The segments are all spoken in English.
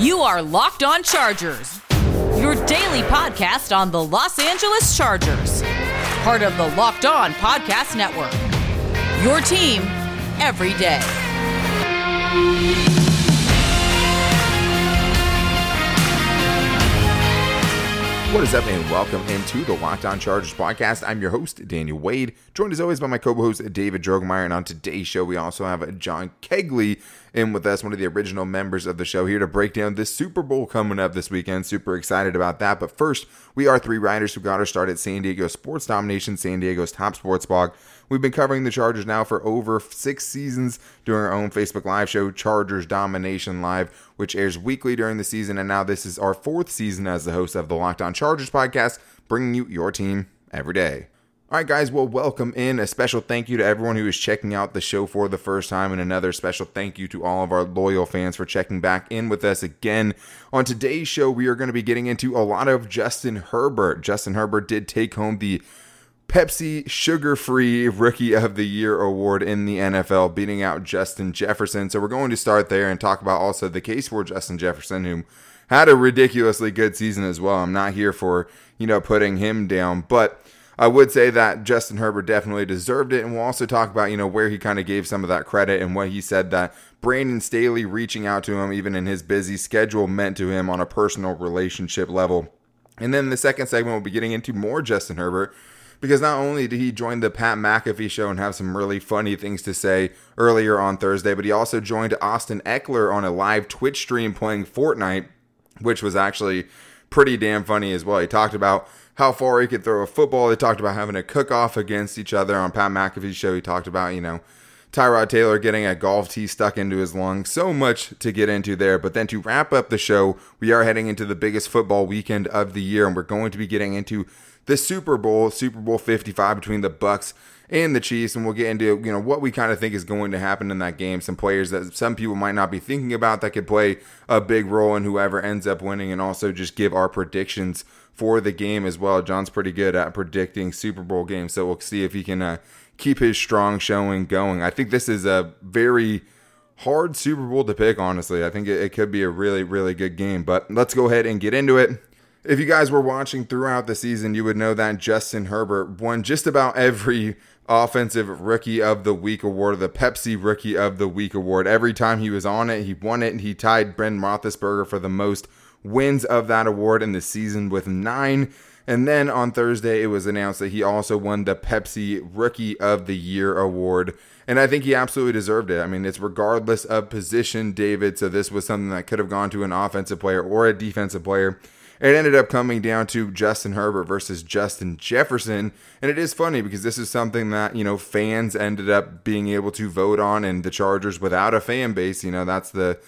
You are Locked On Chargers, your daily podcast on the Los Angeles Chargers, part of the Locked On Podcast Network. Your team every day. What is up, and welcome into the Locked On Chargers podcast. I'm your host, Daniel Wade, joined as always by my co-host, David Drogemeyer. And on today's show, we also have John Kegley in with us, one of the original members of the show, here to break down this Super Bowl coming up this weekend. Super excited about that. But first, we are three writers who got our start at San Diego Sports Domination, San Diego's top sports blog. We've been covering the Chargers now for over six seasons, doing our own Facebook Live show, Chargers Domination Live, which airs weekly during the season. And now this is our fourth season as the host of the Locked On Chargers podcast, bringing you your team every day. All right, guys, well, welcome in. A special thank you to everyone who is checking out the show for the first time, and another special thank you to all of our loyal fans for checking back in with us again. On today's show, we are going to be getting into a lot of Justin Herbert. Justin Herbert did take home the Pepsi Sugar Free Rookie of the Year award in the NFL, beating out Justin Jefferson. So we're going to start there and talk about also the case for Justin Jefferson, who had a ridiculously good season as well. I'm not here for, you know, putting him down, but I would say that Justin Herbert definitely deserved it. And we'll also talk about, you know, where he kind of gave some of that credit and what he said that Brandon Staley reaching out to him, even in his busy schedule, meant to him on a personal relationship level. And then the second segment, we'll be getting into more Justin Herbert because not only did he join the Pat McAfee show and have some really funny things to say earlier on Thursday, but he also joined Austin Ekeler on a live Twitch stream playing Fortnite, which was actually pretty damn funny as well. He talked about how far he could throw a football. They talked about having a cook off against each other on Pat McAfee's show. He talked about, you know, Tyrod Taylor getting a golf tee stuck into his lung. So much to get into there. But then to wrap up the show, we are heading into the biggest football weekend of the year, and we're going to be getting into the Super Bowl, Super Bowl 55 between the Bucks and the Chiefs, and we'll get into you know what we kind of think is going to happen in that game. Some players that some people might not be thinking about that could play a big role in whoever ends up winning, and also just give our predictions for the game as well. John's pretty good at predicting Super Bowl games, so we'll see if he can uh, keep his strong showing going. I think this is a very hard Super Bowl to pick, honestly. I think it, it could be a really, really good game, but let's go ahead and get into it. If you guys were watching throughout the season, you would know that Justin Herbert won just about every Offensive Rookie of the Week award, the Pepsi Rookie of the Week award. Every time he was on it, he won it. And he tied Ben Roethlisberger for the most wins of that award in the season with nine. And then on Thursday, it was announced that he also won the Pepsi Rookie of the Year award. And I think he absolutely deserved it. I mean, it's regardless of position, David. So this was something that could have gone to an offensive player or a defensive player. It ended up coming down to Justin Herbert versus Justin Jefferson. And it is funny because this is something that, you know, fans ended up being able to vote on and the Chargers without a fan base, you know, that's the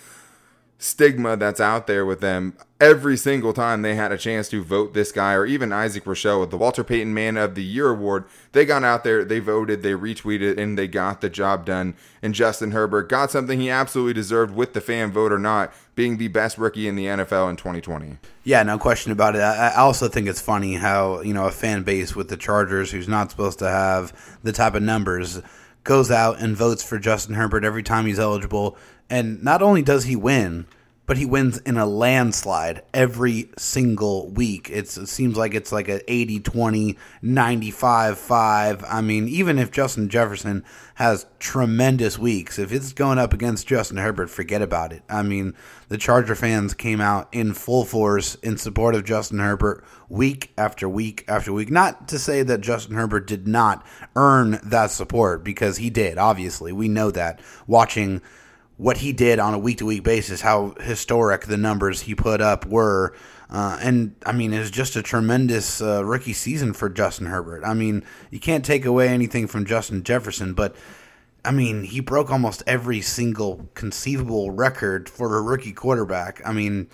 stigma that's out there with them every single time they had a chance to vote this guy or even Isaac Rochell with the Walter Payton Man of the Year award. They got out there, they voted, they retweeted, and they got the job done. And Justin Herbert got something he absolutely deserved with the fan vote or not, being the best rookie in the NFL in 2020. Yeah, no question about it. I also think it's funny how, you know, a fan base with the Chargers who's not supposed to have the type of numbers goes out and votes for Justin Herbert every time he's eligible and not only does he win, but he wins in a landslide every single week. It's, it seems like it's like a 80 20, 95 5. I mean, even if Justin Jefferson has tremendous weeks, if it's going up against Justin Herbert, forget about it. I mean, the Charger fans came out in full force in support of Justin Herbert week after week after week. Not to say that Justin Herbert did not earn that support, because he did, obviously. We know that watching what he did on a week to week basis, how historic the numbers he put up were. Uh, and I mean, it's just a tremendous uh, rookie season for Justin Herbert. I mean, you can't take away anything from Justin Jefferson, but I mean, he broke almost every single conceivable record for a rookie quarterback. I mean,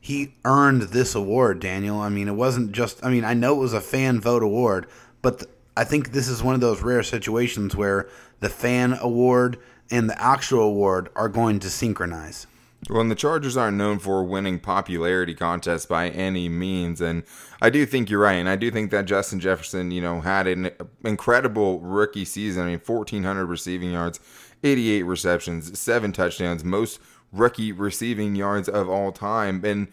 he earned this award, Daniel. I mean, it wasn't just, I mean, I know it was a fan vote award, but I think this is one of those rare situations where the fan award and the actual award are going to synchronize. Well, and the Chargers aren't known for winning popularity contests by any means, and I do think you're right, and I do think that Justin Jefferson, you know, had an incredible rookie season. I mean, 1,400 receiving yards, 88 receptions, seven touchdowns, most rookie receiving yards of all time. And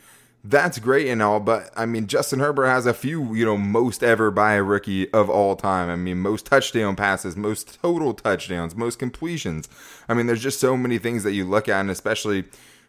that's great and all, but I mean, Justin Herbert has a few, you know, most ever by a rookie of all time. I mean, most touchdown passes, most total touchdowns, most completions. I mean, there's just so many things that you look at, and especially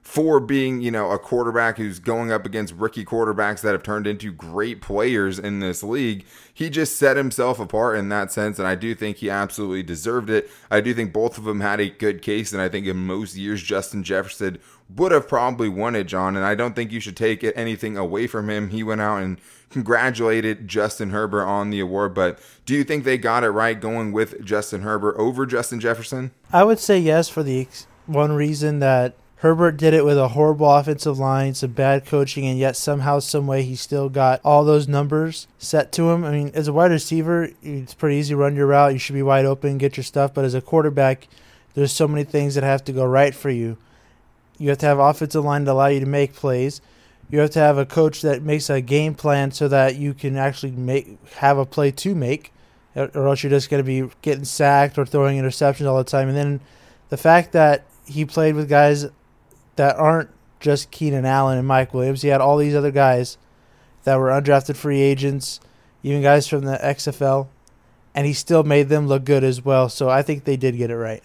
for being, you know, a quarterback who's going up against rookie quarterbacks that have turned into great players in this league, he just set himself apart in that sense. And I do think he absolutely deserved it. I do think both of them had a good case. And I think in most years, Justin Jefferson would have probably won it, John. And I don't think you should take anything away from him. He went out and congratulated Justin Herbert on the award. But do you think they got it right going with Justin Herbert over Justin Jefferson? I would say yes for the one reason that Herbert did it with a horrible offensive line, some bad coaching, and yet somehow, some way, he still got all those numbers set to him. I mean, as a wide receiver, it's pretty easy to run your route. You should be wide open, get your stuff. But as a quarterback, there's so many things that have to go right for you. You have to have offensive line to allow you to make plays. You have to have a coach that makes a game plan so that you can actually make have a play to make, or else you're just going to be getting sacked or throwing interceptions all the time. And then the fact that he played with guys that aren't just Keenan Allen and Mike Williams. He had all these other guys that were undrafted free agents, even guys from the XFL, and he still made them look good as well. So I think they did get it right.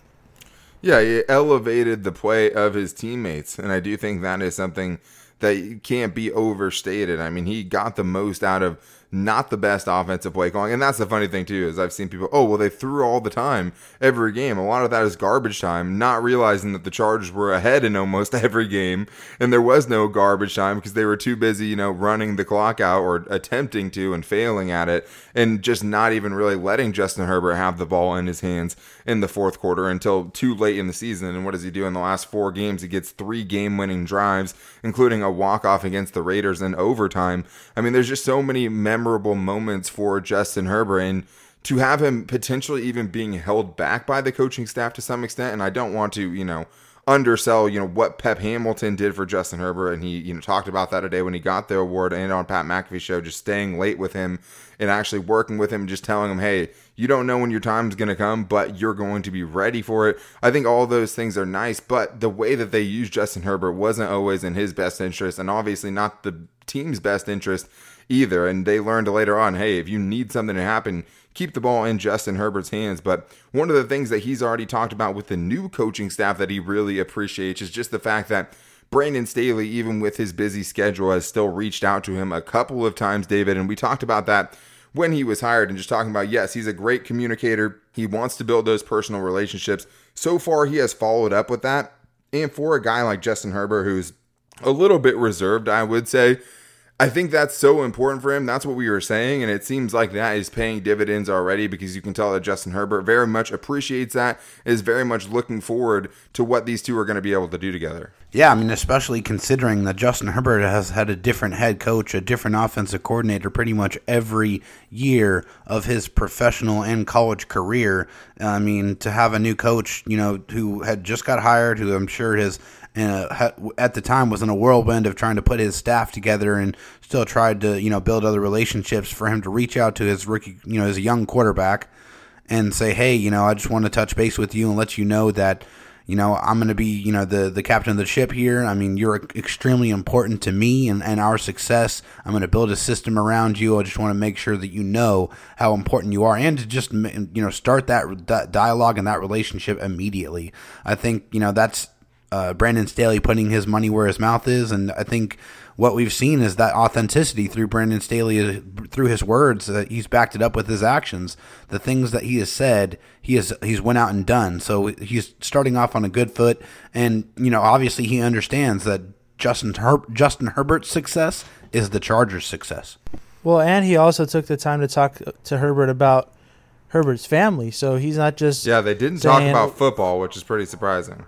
Yeah, he elevated the play of his teammates, and I do think that is something that can't be overstated. I mean, he got the most out of not the best offensive play calling. And that's the funny thing too, is I've seen people, oh well they threw all the time every game. A lot of that is garbage time, not realizing that the Chargers were ahead in almost every game and there was no garbage time because they were too busy, you know, running the clock out or attempting to and failing at it and just not even really letting Justin Herbert have the ball in his hands in the fourth quarter until too late in the season. And what does he do in the last four games? He gets three game winning drives, including a walk off against the Raiders in overtime. I mean, there's just so many memorable moments for Justin Herbert. And to have him potentially even being held back by the coaching staff to some extent, and I don't want to, you know, undersell, you know, what Pep Hamilton did for Justin Herbert, and he, you know, talked about that today when he got the award and on Pat McAfee show, just staying late with him and actually working with him, just telling him, hey, you don't know when your time's going to come, but you're going to be ready for it. I think all those things are nice, but the way that they used Justin Herbert wasn't always in his best interest, and obviously not the team's best interest either. And they learned later on, hey, if you need something to happen, keep the ball in Justin Herbert's hands. But one of the things that he's already talked about with the new coaching staff that he really appreciates is just the fact that Brandon Staley, even with his busy schedule, has still reached out to him a couple of times, David. And we talked about that when he was hired and just talking about, yes, he's a great communicator. He wants to build those personal relationships. So far, he has followed up with that. And for a guy like Justin Herbert, who's a little bit reserved, I would say, I think that's so important for him. That's what we were saying. And it seems like that is paying dividends already because you can tell that Justin Herbert very much appreciates that, is very much looking forward to what these two are going to be able to do together. Yeah, I mean, especially considering that Justin Herbert has had a different head coach, a different offensive coordinator pretty much every year of his professional and college career. I mean, to have a new coach, you know, who had just got hired, who I'm sure has uh, at the time was in a whirlwind of trying to put his staff together and still tried to you know build other relationships for him to reach out to his rookie you know his young quarterback and say hey you know I just want to touch base with you and let you know that you know I'm going to be you know the the captain of the ship here. I mean you're extremely important to me and, and our success. I'm going to build a system around you. I just want to make sure that you know how important you are. And to just you know start that, that dialogue and that relationship immediately. I think you know that's uh, Brandon Staley putting his money where his mouth is, and I think what we've seen is that authenticity through Brandon Staley, uh, through his words, that he's backed it up with his actions. The things that he has said, he has he's went out and done. So he's starting off on a good foot, and you know, obviously, he understands that Justin Her- Justin Herbert's success is the Chargers' success. Well, and he also took the time to talk to Herbert about Herbert's family. So he's not just yeah. They didn't talk about football, which is pretty surprising.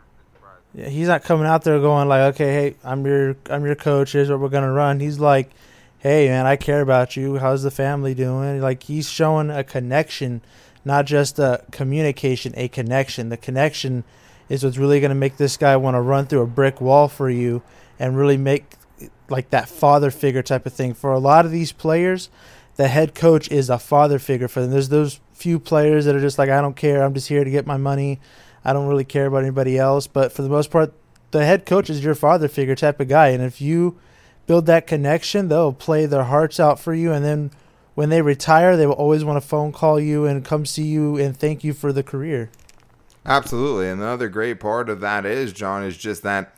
Yeah, he's not coming out there going like, "Okay, hey, I'm your I'm your coach. Here's what we're gonna run." He's like, "Hey, man, I care about you. How's the family doing?" Like he's showing a connection, not just a communication, a connection. The connection is what's really gonna make this guy want to run through a brick wall for you and really make like that father figure type of thing. For a lot of these players, the head coach is a father figure for them. There's those few players that are just like, "I don't care. I'm just here to get my money." I don't really care about anybody else. But for the most part, the head coach is your father figure type of guy, and if you build that connection, they'll play their hearts out for you, and then when they retire, they will always want to phone call you and come see you and thank you for the career. Absolutely. And the other great part of that is, John, is just that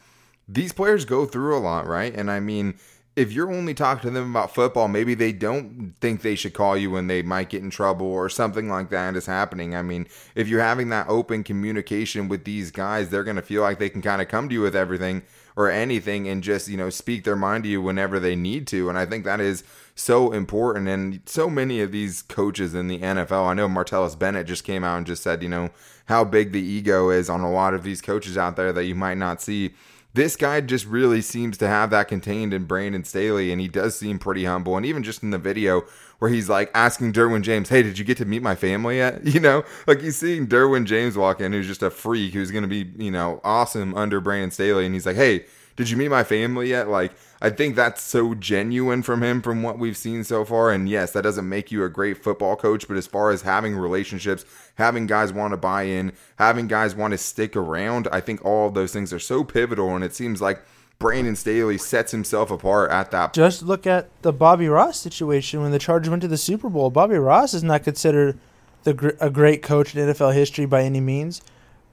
these players go through a lot, right? And I mean, if you're only talking to them about football, maybe they don't think they should call you when they might get in trouble or something like that is happening. I mean, if you're having that open communication with these guys, they're going to feel like they can kind of come to you with everything or anything and just, you know, speak their mind to you whenever they need to. And I think that is so important. And so many of these coaches in the NFL, I know Martellus Bennett just came out and just said, you know, how big the ego is on a lot of these coaches out there that you might not see this guy just really seems to have that contained in Brandon Staley, and he does seem pretty humble. And even just in the video where he's like asking Derwin James, "Hey, did you get to meet my family yet?" You know, like he's seeing Derwin James walk in, who's just a freak, who's going to be you know awesome under Brandon Staley, and he's like, "Hey, did you meet my family yet?" Like I think that's so genuine from him from what we've seen so far. And yes, that doesn't make you a great football coach, but as far as having relationships, having guys want to buy in, having guys want to stick around, I think all of those things are so pivotal. And it seems like Brandon Staley sets himself apart at that. Just look at the Bobby Ross situation when the Chargers went to the Super Bowl. Bobby Ross is not considered the a great coach in NFL history by any means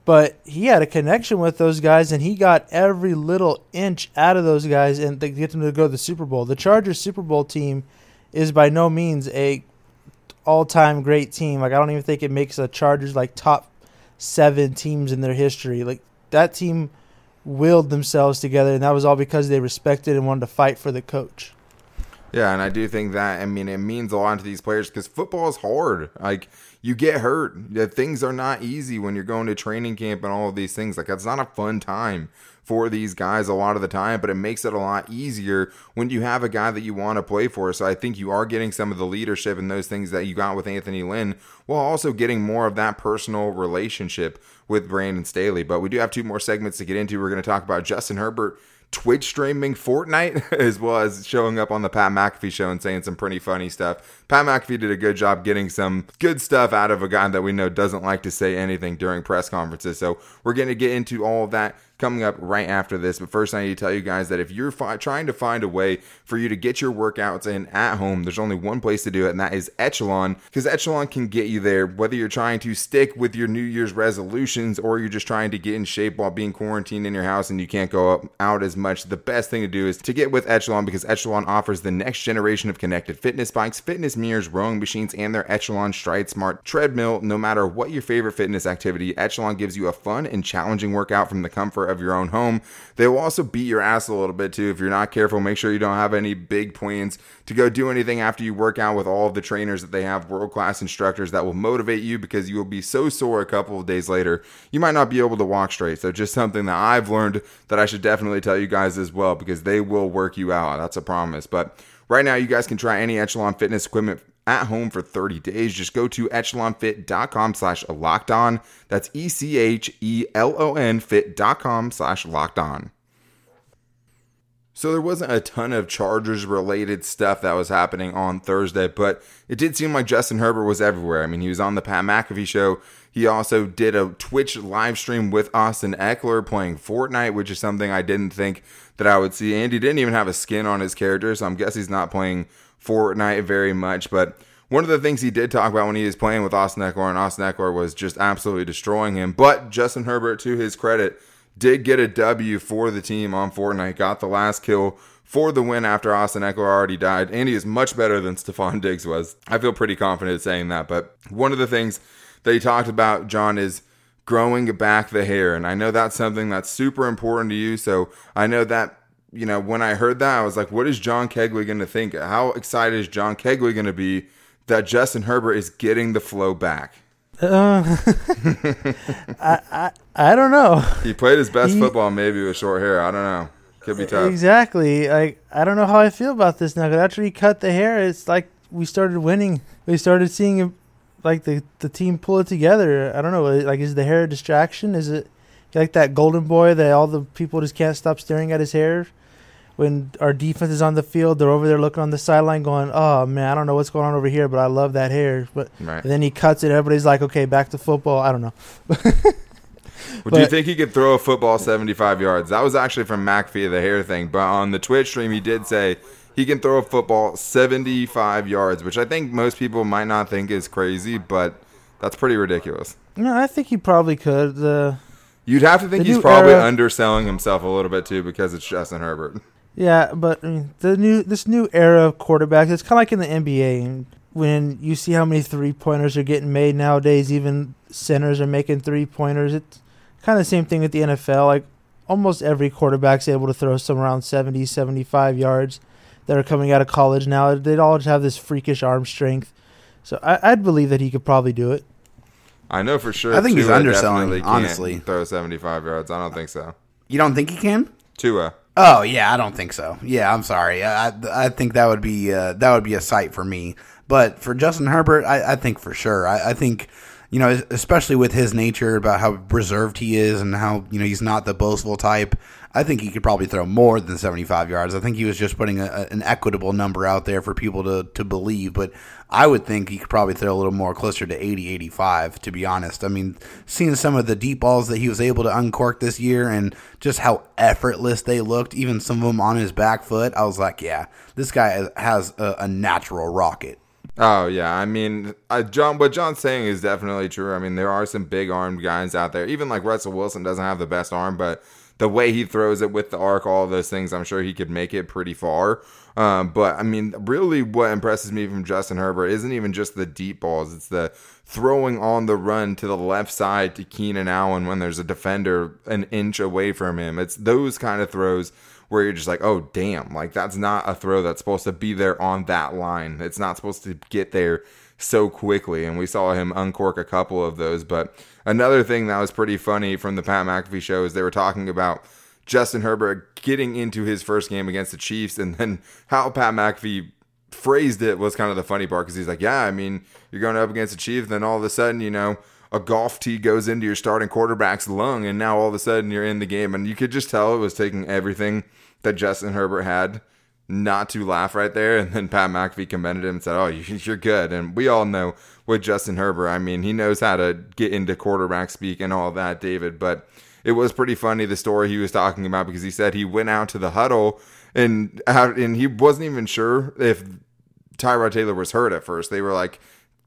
but he had a connection with those guys and he got every little inch out of those guys and they get them to go to the Super Bowl. The Chargers Super Bowl team is by no means a all-time great team. Like I don't even think it makes the Chargers like top 7 teams in their history. Like that team willed themselves together and that was all because they respected and wanted to fight for the coach. Yeah, and I do think that I mean it means a lot to these players because football is hard. Like you get hurt. Things are not easy when you're going to training camp and all of these things. Like that's not a fun time for these guys a lot of the time, but it makes it a lot easier when you have a guy that you want to play for. So I think you are getting some of the leadership and those things that you got with Anthony Lynn, while also getting more of that personal relationship with Brandon Staley. But we do have two more segments to get into. We're going to talk about Justin Herbert Twitch streaming Fortnite as well as showing up on the Pat McAfee show and saying some pretty funny stuff. Pat McAfee did a good job getting some good stuff out of a guy that we know doesn't like to say anything during press conferences. So we're going to get into all of that coming up right after this. But first, I need to tell you guys that if you're fi- trying to find a way for you to get your workouts in at home, there's only one place to do it, and that is Echelon, because Echelon can get you there. Whether you're trying to stick with your New Year's resolutions or you're just trying to get in shape while being quarantined in your house and you can't go up, out as much, the best thing to do is to get with Echelon because Echelon offers the next generation of connected fitness bikes, fitness mirrors, rowing machines, and their Echelon Stride Smart treadmill. No matter what your favorite fitness activity, Echelon gives you a fun and challenging workout from the comfort of your own home. They will also beat your ass a little bit too if you're not careful. Make sure you don't have any big plans to go do anything after you work out with all of the trainers that they have, world class instructors that will motivate you because you will be so sore a couple of days later. You might not be able to walk straight. So, just something that I've learned that I should definitely tell you guys as well because they will work you out. That's a promise. But right now, you guys can try any Echelon fitness equipment at home for 30 days. Just go to echelonfit.com slash locked on. That's E C H E L O N fit.com slash locked on. So there wasn't a ton of Chargers related stuff that was happening on Thursday, but it did seem like Justin Herbert was everywhere. I mean, he was on the Pat McAfee show. He also did a Twitch live stream with Austin Ekeler playing Fortnite, which is something I didn't think that I would see. And he didn't even have a skin on his character, so I'm guessing he's not playing Fortnite very much. But one of the things he did talk about when he was playing with Austin Ekeler, and Austin Ekeler was just absolutely destroying him. But Justin Herbert, to his credit, did get a W for the team on Fortnite, got the last kill for the win after Austin Ekeler already died. And he is much better than Stefon Diggs was. I feel pretty confident saying that. But one of the things that he talked about, John, is growing back the hair. And I know that's something that's super important to you. So I know that, you know, when I heard that, I was like, what is John Kegley going to think? How excited is John Kegley going to be that Justin Herbert is getting the flow back? Uh, I, I I don't know. He played his best He- football maybe with short hair. I don't know. Could be tough. Exactly. Like I don't know how I feel about this now. 'cause after he cut the hair, it's like we started winning. We started seeing him, like the the team pull it together. I don't know. Like is the hair a distraction? Is it like that golden boy that all the people just can't stop staring at his hair? When our defense is on the field, they're over there looking on the sideline, going, "Oh man, I don't know what's going on over here, but I love that hair." But Right. and then he cuts it. Everybody's like, "Okay, back to football." I don't know. Well, do you think he could throw a football 75 yards? That was actually from McAfee, the hair thing. But on the Twitch stream, he did say he can throw a football 75 yards, which I think most people might not think is crazy, but that's pretty ridiculous. No, I think he probably could. The You'd have to think he's probably era- underselling himself a little bit too because it's Justin Herbert. yeah, but I mean, the new this new era of quarterbacks. It's kind of like in the NBA. When you see how many three pointers are getting made nowadays, even centers are making three pointers. It's kind of the same thing with the NFL. Like almost every quarterback's able to throw some around 70, 75 yards that are coming out of college now. They'd all just have this freakish arm strength. So I, I'd believe that he could probably do it. I know for sure. I think he's underselling, definitely can't honestly. throw 75 yards. I don't think so. You don't think he can? Tua. Oh yeah, I don't think so. Yeah, I'm sorry. I I, I think that would be uh, that would be a sight for me. But for Justin Herbert, I, I think for sure. I, I think you know, especially with his nature about how reserved he is and how you know he's not the boastful type. I think he could probably throw more than 75 yards. I think he was just putting a, an equitable number out there for people to, to believe. But I would think he could probably throw a little more closer to 80, 85, to be honest. I mean, seeing some of the deep balls that he was able to uncork this year and just how effortless they looked, even some of them on his back foot, I was like, yeah, this guy has a, a natural rocket. Oh yeah, I mean, uh, John. What John's saying is definitely true. I mean, there are some big armed guys out there. Even like Russell Wilson doesn't have the best arm, but the way he throws it with the arc, all those things, I'm sure he could make it pretty far. Um, but I mean, really, what impresses me from Justin Herbert isn't even just the deep balls; it's the throwing on the run to the left side to Keenan Allen when there's a defender an inch away from him. It's those kind of throws where you're just like, oh damn, like that's not a throw that's supposed to be there on that line. It's not supposed to get there so quickly. And we saw him uncork a couple of those. But another thing that was pretty funny from the Pat McAfee show is they were talking about Justin Herbert getting into his first game against the Chiefs, and then how Pat McAfee phrased it was kind of the funny part because he's like, yeah, I mean, you're going up against the Chiefs, then all of a sudden, you know, a golf tee goes into your starting quarterback's lung, and now all of a sudden you're in the game, and you could just tell it was taking everything that Justin Herbert had not to laugh right there. And then Pat McAfee commended him and said, "Oh, you- you're good." And we all know with Justin Herbert, I mean, he knows how to get into quarterback speak and all that, David. But it was pretty funny the story he was talking about because he said he went out to the huddle and out, and he wasn't even sure if Tyrod Taylor was hurt at first. They were like,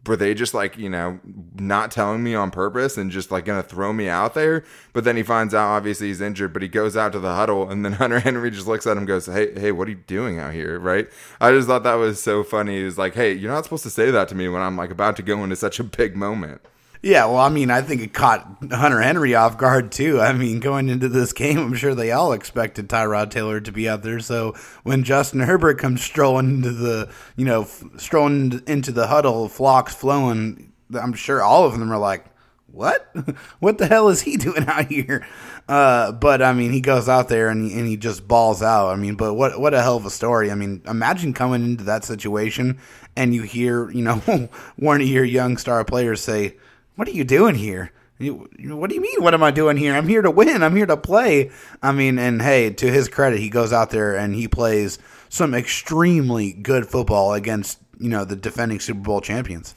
were they just like, you know, not telling me on purpose and just like gonna throw me out there? But then he finds out obviously he's injured, but he goes out to the huddle and then Hunter Henry just looks at him goes, Hey, hey, what are you doing out here? Right? I just thought that was so funny. He was like, Hey, you're not supposed to say that to me when I'm like about to go into such a big moment. Yeah, well, I mean, I think it caught Hunter Henry off guard too. I mean, going into this game, I'm sure they all expected Tyrod Taylor to be out there. So when Justin Herbert comes strolling into the, you know, strolling into the huddle, flocks flowing, I'm sure all of them are like, "What? what the hell is he doing out here?" Uh, but I mean, he goes out there and he, and he just balls out. I mean, but what what a hell of a story. I mean, imagine coming into that situation and you hear, you know, one of your young star players say, "What are you doing here?" What do you mean? What am I doing here? I'm here to win. I'm here to play. I mean, and hey, to his credit, he goes out there and he plays some extremely good football against you know the defending Super Bowl champions.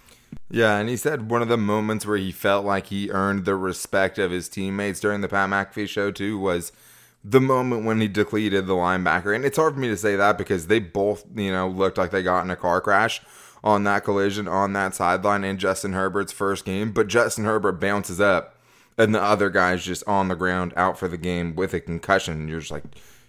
Yeah, and he said one of the moments where he felt like he earned the respect of his teammates during the Pat McAfee show too was the moment when he depleted the linebacker. And it's hard for me to say that because they both, you know, looked like they got in a car crash on that collision on that sideline in Justin Herbert's first game. But Justin Herbert bounces up and the other guy's just on the ground out for the game with a concussion. You're just like,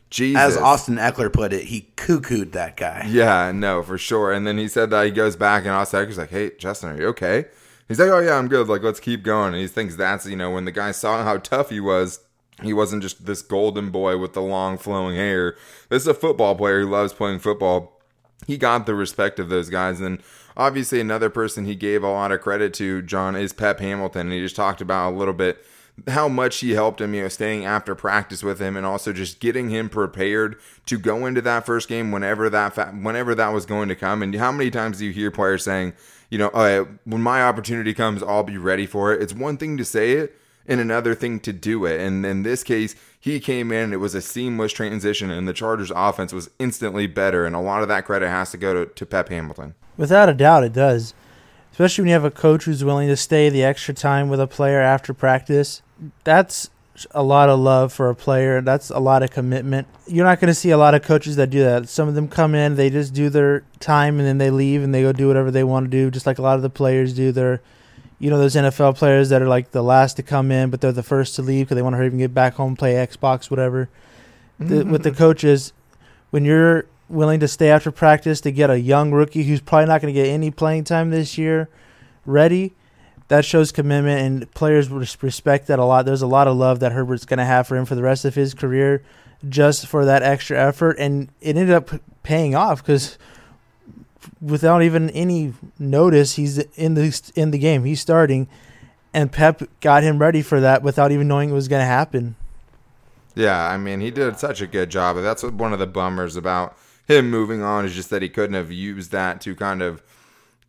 Jesus. As Austin Ekeler put it, he cuckooed that guy. Yeah, no, for sure. And then he said that he goes back and Austin Ekeler's like, "Hey, Justin, are you okay?" He's like, "Oh yeah, I'm good. Like, let's keep going." And he thinks that's you know when the guy saw how tough he was. He wasn't just this golden boy with the long flowing hair. This is a football player who loves playing football. He got the respect of those guys, and obviously another person he gave a lot of credit to, John, is Pep Hamilton. And he just talked about a little bit how much he helped him, you know, staying after practice with him, and also just getting him prepared to go into that first game whenever that fa- whenever that was going to come. And how many times do you hear players saying, you know, when my opportunity comes, I'll be ready for it. It's one thing to say it, and another thing to do it. And in this case, he came in, it was a seamless transition, and the Chargers' offense was instantly better. And a lot of that credit has to go to, to Pep Hamilton. Without a doubt, it does. Especially when you have a coach who's willing to stay the extra time with a player after practice. that's a lot of love for a player. That's a lot of commitment. You're not going to see a lot of coaches that do that. Some of them come in, they just do their time, and then they leave and they go do whatever they want to do, just like a lot of the players do. They're, you know, those NFL players that are like the last to come in, but they're the first to leave because they want to hurry and get back home, play Xbox, whatever. The, mm-hmm. with the coaches, when you're willing to stay after practice to get a young rookie who's probably not going to get any playing time this year ready, that shows commitment and players respect that a lot. There's a lot of love that Herbert's going to have for him for the rest of his career just for that extra effort and it ended up paying off cuz without even any notice he's in the in the game. He's starting and Pep got him ready for that without even knowing it was going to happen. Yeah, I mean, he did such a good job. That's one of the bummers about him moving on is just that he couldn't have used that to kind of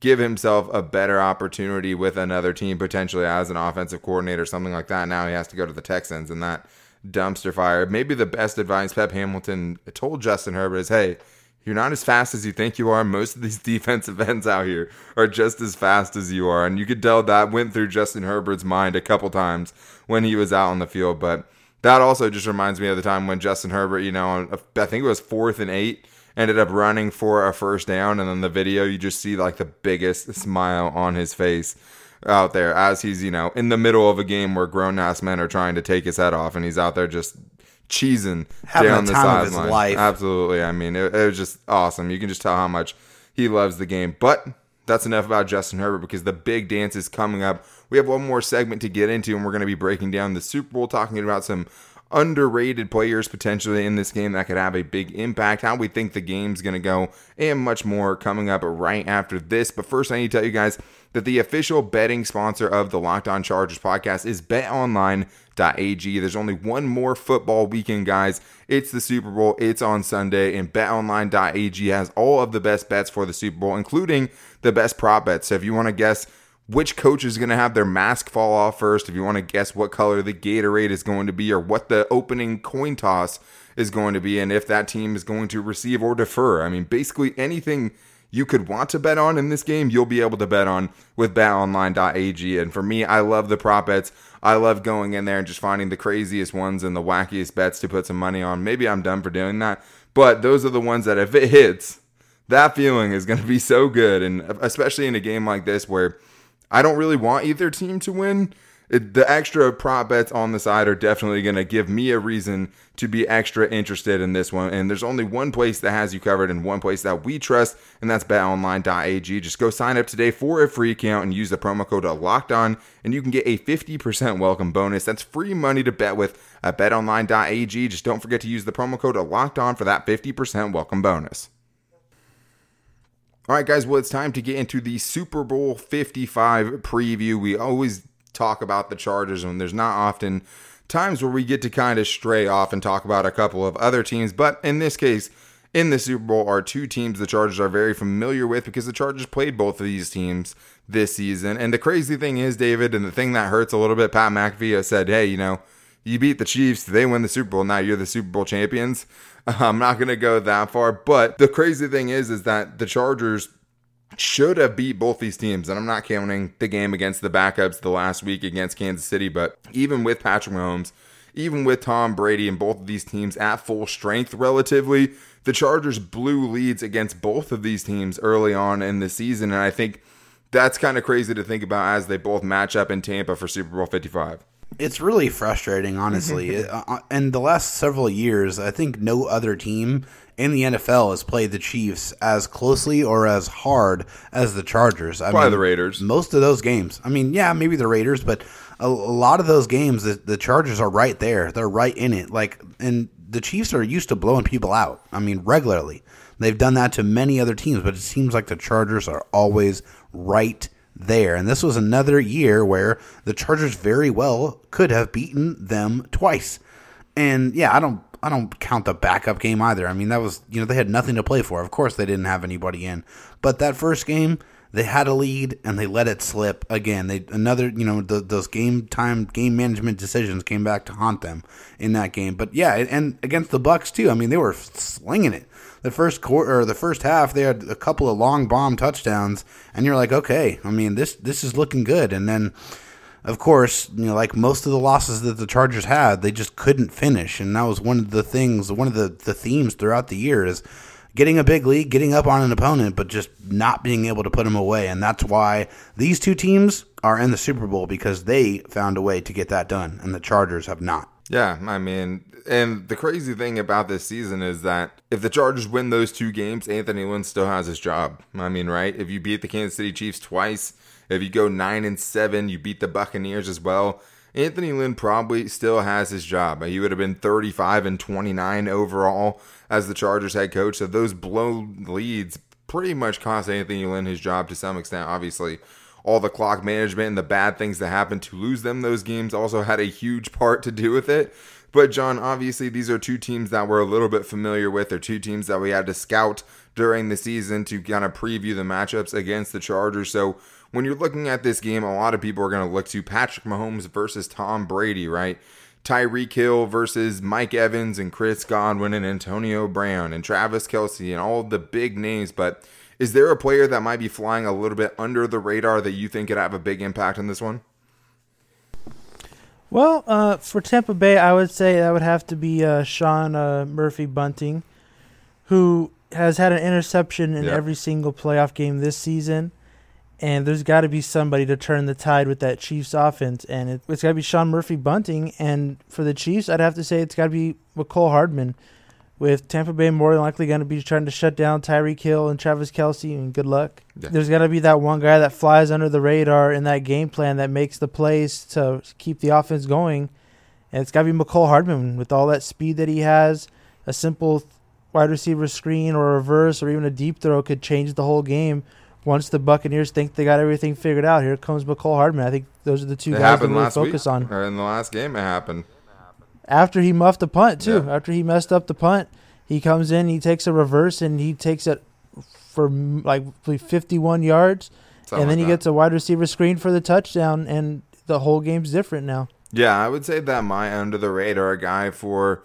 give himself a better opportunity with another team potentially as an offensive coordinator, something like that. Now he has to go to the Texans and that dumpster fire. Maybe the best advice Pep Hamilton told Justin Herbert is, hey, you're not as fast as you think you are. Most of these defensive ends out here are just as fast as you are. And you could tell that went through Justin Herbert's mind a couple times when he was out on the field. But that also just reminds me of the time when Justin Herbert, you know, I think it was fourth and eight ended up running for a first down, and then the video you just see like the biggest smile on his face out there as he's you know in the middle of a game where grown ass men are trying to take his head off, and he's out there just cheesing Having down the the time of his sideline. life. Absolutely, I mean it, it was just awesome. You can just tell how much he loves the game, but. That's enough about Justin Herbert because the big dance is coming up. We have one more segment to get into, and we're going to be breaking down the Super Bowl, talking about some underrated players potentially in this game that could have a big impact, how we think the game's going to go, and much more coming up right after this. But first, I need to tell you guys that the official betting sponsor of the Locked On Chargers podcast is betonline.ag. There's only one more football weekend, guys. It's the Super Bowl. It's on Sunday, and betonline.ag has all of the best bets for the Super Bowl, including the best prop bets. So if you want to guess which coach is going to have their mask fall off first, if you want to guess what color the Gatorade is going to be, or what the opening coin toss is going to be, and if that team is going to receive or defer. I mean, basically anything you could want to bet on in this game, you'll be able to bet on with betonline.ag. And for me, I love the prop bets. I love going in there and just finding the craziest ones and the wackiest bets to put some money on. Maybe I'm done for doing that, but those are the ones that if it hits, that feeling is going to be so good. And especially in a game like this where I don't really want either team to win. It, the extra prop bets on the side are definitely going to give me a reason to be extra interested in this one. And there's only one place that has you covered and one place that we trust, and that's betonline.ag. Just go sign up today for a free account and use the promo code locked on, and you can get a 50% welcome bonus. That's free money to bet with at betonline.ag. Just don't forget to use the promo code locked on for that 50% welcome bonus. All right, guys, well, it's time to get into the Super Bowl 55 preview. We always talk about the Chargers, and there's not often times where we get to kind of stray off and talk about a couple of other teams. But in this case, in the Super Bowl are two teams the Chargers are very familiar with because the Chargers played both of these teams this season. And the crazy thing is, David, and the thing that hurts a little bit, Pat McAfee said, hey, you know, you beat the Chiefs, they win the Super Bowl, now you're the Super Bowl champions. I'm not going to go that far, but the crazy thing is is that the Chargers should have beat both these teams, and I'm not counting the game against the backups the last week against Kansas City, but even with Patrick Mahomes, even with Tom Brady and both of these teams at full strength relatively, the Chargers blew leads against both of these teams early on in the season, and I think that's kind of crazy to think about as they both match up in Tampa for Super Bowl 55. It's really frustrating, honestly. It- uh, in the last several years, I think no other team in the NFL has played the Chiefs as closely or as hard as the Chargers. I Probably the Raiders. Most of those games. I mean, yeah, maybe the Raiders, but a, a lot of those games, the, the Chargers are right there. They're right in it. Like, and the Chiefs are used to blowing people out. I mean, regularly. They've done that to many other teams, but it seems like the Chargers are always right there. And this was another year where the Chargers very well could have beaten them twice. And yeah, I don't I don't count the backup game either. I mean, that was, you know, they had nothing to play for. Of course they didn't have anybody in. But that first game, they had a lead and they let it slip again. They another, you know, the, those game time game management decisions came back to haunt them in that game. But yeah, and against the Bucks too. I mean, they were slinging it. The first quarter or the first half, they had a couple of long bomb touchdowns, and you're like, okay, I mean, this this is looking good. And then of course, you know, like most of the losses that the Chargers had, they just couldn't finish, and that was one of the things, one of the the themes throughout the year is getting a big lead, getting up on an opponent, but just not being able to put them away, and that's why these two teams are in the Super Bowl because they found a way to get that done, and the Chargers have not. Yeah, I mean, and the crazy thing about this season is that if the Chargers win those two games, Anthony Lynn still has his job. I mean, right? If you beat the Kansas City Chiefs twice, if you go nine and seven, you beat the Buccaneers as well. Anthony Lynn probably still has his job. He would have been 35 and 29 overall as the Chargers head coach. So those blow leads pretty much cost Anthony Lynn his job to some extent. Obviously, all the clock management and the bad things that happened to lose them those games also had a huge part to do with it. But John, obviously these are two teams that we're a little bit familiar with. They're two teams that we had to scout during the season to kind of preview the matchups against the Chargers. So when you're looking at this game, a lot of people are going to look to Patrick Mahomes versus Tom Brady, right? Tyreek Hill versus Mike Evans and Chris Godwin and Antonio Brown and Travis Kelce and all the big names. But is there a player that might be flying a little bit under the radar that you think could have a big impact on this one? Well, uh, for Tampa Bay, I would say that would have to be uh, Sean uh, Murphy Bunting, who has had an interception in every single playoff game this season. And there's got to be somebody to turn the tide with that Chiefs offense. And it, has got to be Sean Murphy Bunting. And for the Chiefs, I'd have to say it's got to be Mecole Hardman with Tampa Bay more than likely going to be trying to shut down Tyreek Hill and Travis Kelce, and good luck. Yeah. There's got to be that one guy that flies under the radar in that game plan that makes the plays to keep the offense going, and it's got to be Mecole Hardman with all that speed that he has. A simple wide receiver screen or reverse or even a deep throw could change the whole game. Once the Buccaneers think they got everything figured out, here comes Mecole Hardman. I think those are the two it guys to really focus week, on. Or in the last game, it happened after he muffed the punt too. Yeah. After he messed up the punt, he comes in, he takes a reverse, and he takes it for like 51 yards, Something and then like he that. gets a wide receiver screen for the touchdown, and the whole game's different now. Yeah, I would say that my under the radar guy for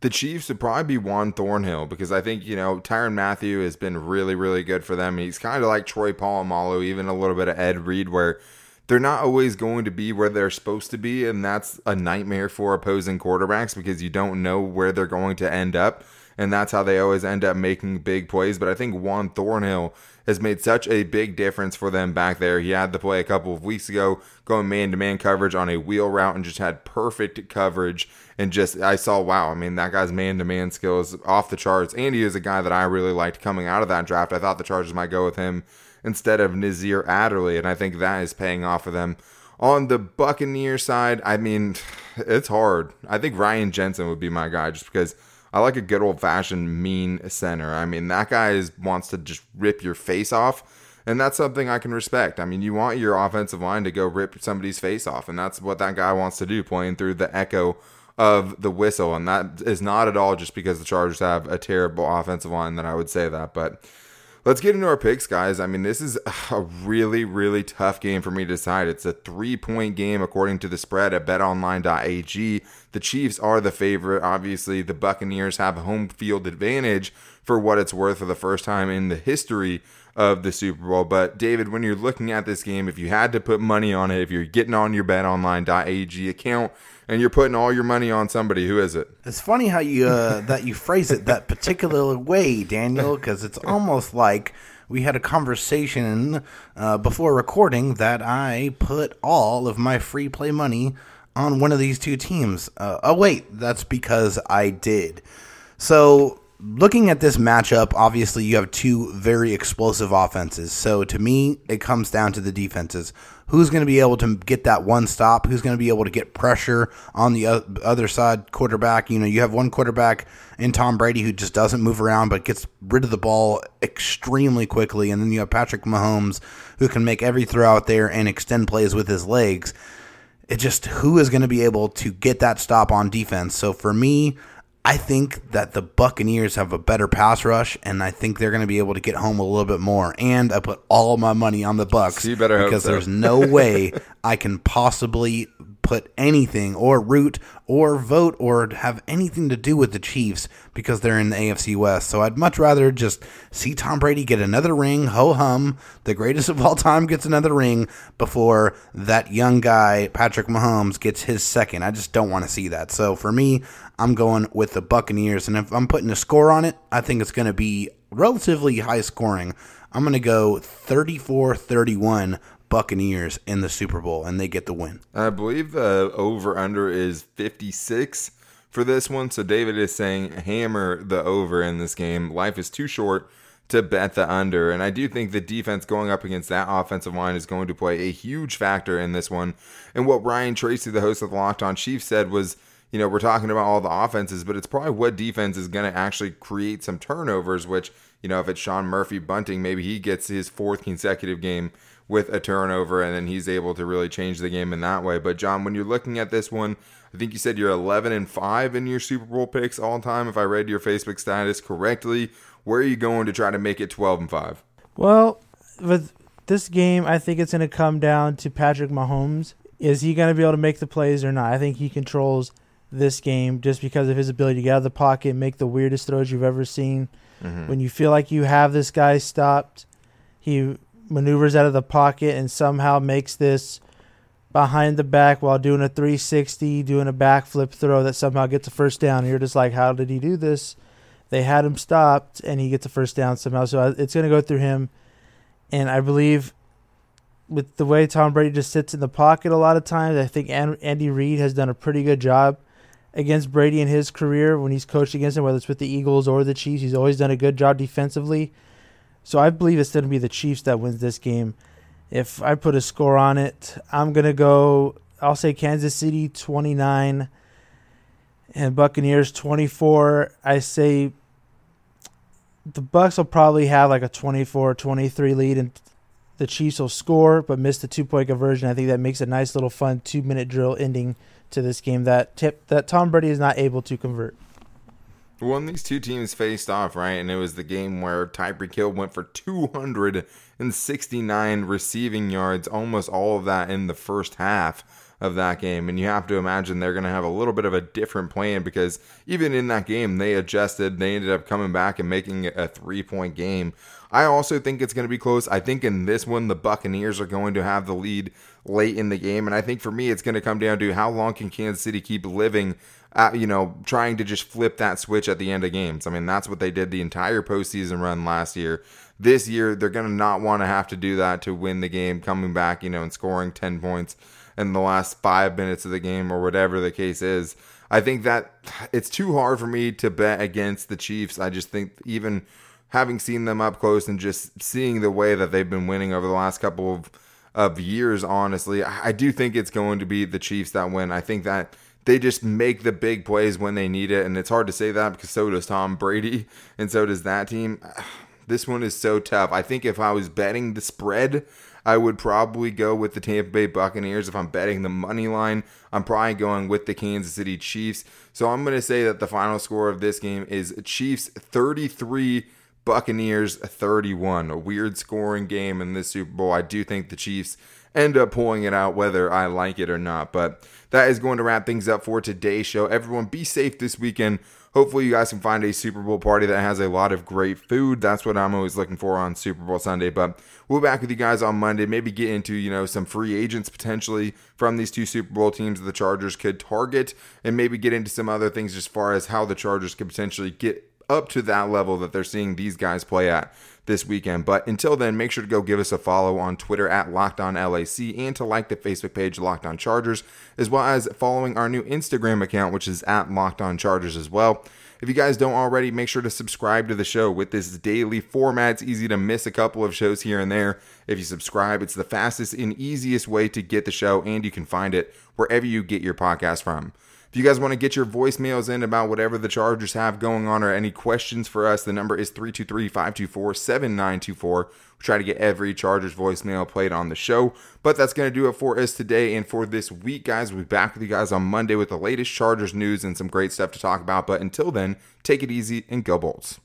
the Chiefs would probably be Juan Thornhill because I think, you know, Tyrann Mathieu has been really, really good for them. He's kind of like Troy Polamalu, even a little bit of Ed Reed, where they're not always going to be where they're supposed to be, and that's a nightmare for opposing quarterbacks because you don't know where they're going to end up, and that's how they always end up making big plays. But I think Juan Thornhill has made such a big difference for them back there. He had the play a couple of weeks ago going man to man coverage on a wheel route and just had perfect coverage. And just, I saw, wow, I mean, that guy's man to man skills off the charts. And he is a guy that I really liked coming out of that draft. I thought the Chargers might go with him instead of Nasir Adderley, and I think that is paying off for them. On the Buccaneer side, I mean, it's hard. I think Ryan Jensen would be my guy just because I like a good old fashioned mean center. I mean, that guy is, wants to just rip your face off, and that's something I can respect. I mean, you want your offensive line to go rip somebody's face off, and that's what that guy wants to do, playing through the echo of the whistle. And that is not at all just because the Chargers have a terrible offensive line that I would say that, but Let's get into our picks, guys. I mean, this is a really, really tough game for me to decide. It's a three point game according to the spread at betonline.ag. The Chiefs are the favorite. Obviously, the Buccaneers have a home field advantage for what it's worth for the first time in the history of the Super Bowl. But, David, when you're looking at this game, if you had to put money on it, if you're getting on your betonline.ag account, and you're putting all your money on somebody. Who is it? It's funny how you uh, that you phrase it that particular way, Daniel, because it's almost like we had a conversation uh, before recording that I put all of my free play money on one of these two teams. Uh, oh wait, that's because I did. So looking at this matchup, obviously you have two very explosive offenses. So to me, it comes down to the defenses. Who's going to be able to get that one stop? Who's going to be able to get pressure on the other side quarterback? You know, you have one quarterback in Tom Brady who just doesn't move around but gets rid of the ball extremely quickly. And then you have Patrick Mahomes who can make every throw out there and extend plays with his legs. It just who is going to be able to get that stop on defense. So for me, I think that the Buccaneers have a better pass rush, and I think they're going to be able to get home a little bit more. And I put all my money on the Bucks so you better because so. there's no way I can possibly put anything or root or vote or have anything to do with the Chiefs because they're in the AFC West. So I'd much rather just see Tom Brady get another ring, ho hum, the greatest of all time gets another ring before that young guy, Patrick Mahomes, gets his second. I just don't want to see that. So for me, I'm going with the Buccaneers. And if I'm putting a score on it, I think it's going to be relatively high scoring. I'm going to go 34 31 Buccaneers in the Super Bowl, and they get the win. I believe the over under is 56 for this one. So David is saying hammer the over in this game. Life is too short to bet the under. And I do think the defense going up against that offensive line is going to play a huge factor in this one. And what Ryan Tracy, the host of the Locked On Chiefs, said was, you know, we're talking about all the offenses, but it's probably what defense is going to actually create some turnovers, which, you know, if it's Sean Murphy-Bunting, maybe he gets his fourth consecutive game with a turnover and then he's able to really change the game in that way. But John, when you're looking at this one, I think you said you're 11 and 5 in your Super Bowl picks all time if I read your Facebook status correctly. Where are you going to try to make it 12 and 5? Well, with this game, I think it's going to come down to Patrick Mahomes. Is he going to be able to make the plays or not? I think he controls this game just because of his ability to get out of the pocket, make the weirdest throws you've ever seen. Mm-hmm. When you feel like you have this guy stopped, he maneuvers out of the pocket and somehow makes this behind the back while doing a 360, doing a backflip throw that somehow gets a first down. You're just like, how did he do this? They had him stopped, and he gets a first down somehow. So uh, it's going to go through him. And I believe with the way Tom Brady just sits in the pocket a lot of times, I think Andy Reid has done a pretty good job against Brady in his career when he's coached against him, whether it's with the Eagles or the Chiefs. He's always done a good job defensively. So I believe it's going to be the Chiefs that wins this game. If I put a score on it, I'm going to go, I'll say Kansas City 29 and Buccaneers 24. I say the Bucks will probably have like a 24-23 lead and the Chiefs will score but miss the two-point conversion. I think that makes a nice little fun 2-minute drill ending to this game that tip that Tom Brady is not able to convert. When these two teams faced off, right, and it was the game where Tyreek Hill went for 269 receiving yards, almost all of that in the first half of that game. And you have to imagine they're going to have a little bit of a different plan because even in that game, they adjusted. They ended up coming back and making a three point game. I also think it's going to be close. I think in this one, the Buccaneers are going to have the lead late in the game. And I think for me, it's going to come down to how long can Kansas City keep living uh, you know, trying to just flip that switch at the end of games. I mean, that's what they did the entire postseason run last year. This year, they're going to not want to have to do that to win the game, coming back, you know, and scoring 10 points in the last five minutes of the game or whatever the case is. I think that it's too hard for me to bet against the Chiefs. I just think even having seen them up close and just seeing the way that they've been winning over the last couple of, of years, honestly, I do think it's going to be the Chiefs that win. I think that they just make the big plays when they need it. And it's hard to say that because so does Tom Brady and so does that team. This one is so tough. I think if I was betting the spread, I would probably go with the Tampa Bay Buccaneers. If I'm betting the money line, I'm probably going with the Kansas City Chiefs. So I'm going to say that the final score of this game is Chiefs 33, Buccaneers 31. A weird scoring game in this Super Bowl. I do think the Chiefs end up pulling it out whether I like it or not. But that is going to wrap things up for today's show. Everyone, be safe this weekend. Hopefully, you guys can find a Super Bowl party that has a lot of great food. That's what I'm always looking for on Super Bowl Sunday. But we'll be back with you guys on Monday. Maybe get into you know some free agents potentially from these two Super Bowl teams that the Chargers could target, and maybe get into some other things as far as how the Chargers could potentially get up to that level that they're seeing these guys play at this weekend. But until then, make sure to go give us a follow on Twitter at Locked On LAC and to like the Facebook page Locked On Chargers, as well as following our new Instagram account, which is at Locked On Chargers as well. If you guys don't already, make sure to subscribe to the show. With this daily format, it's easy to miss a couple of shows here and there. If you subscribe, it's the fastest and easiest way to get the show, and you can find it wherever you get your podcast from. If you guys want to get your voicemails in about whatever the Chargers have going on or any questions for us, the number is 323 524 7924. We try to get every Chargers voicemail played on the show. But that's going to do it for us today and for this week, guys. We'll be back with you guys on Monday with the latest Chargers news and some great stuff to talk about. But until then, take it easy and go Bolts.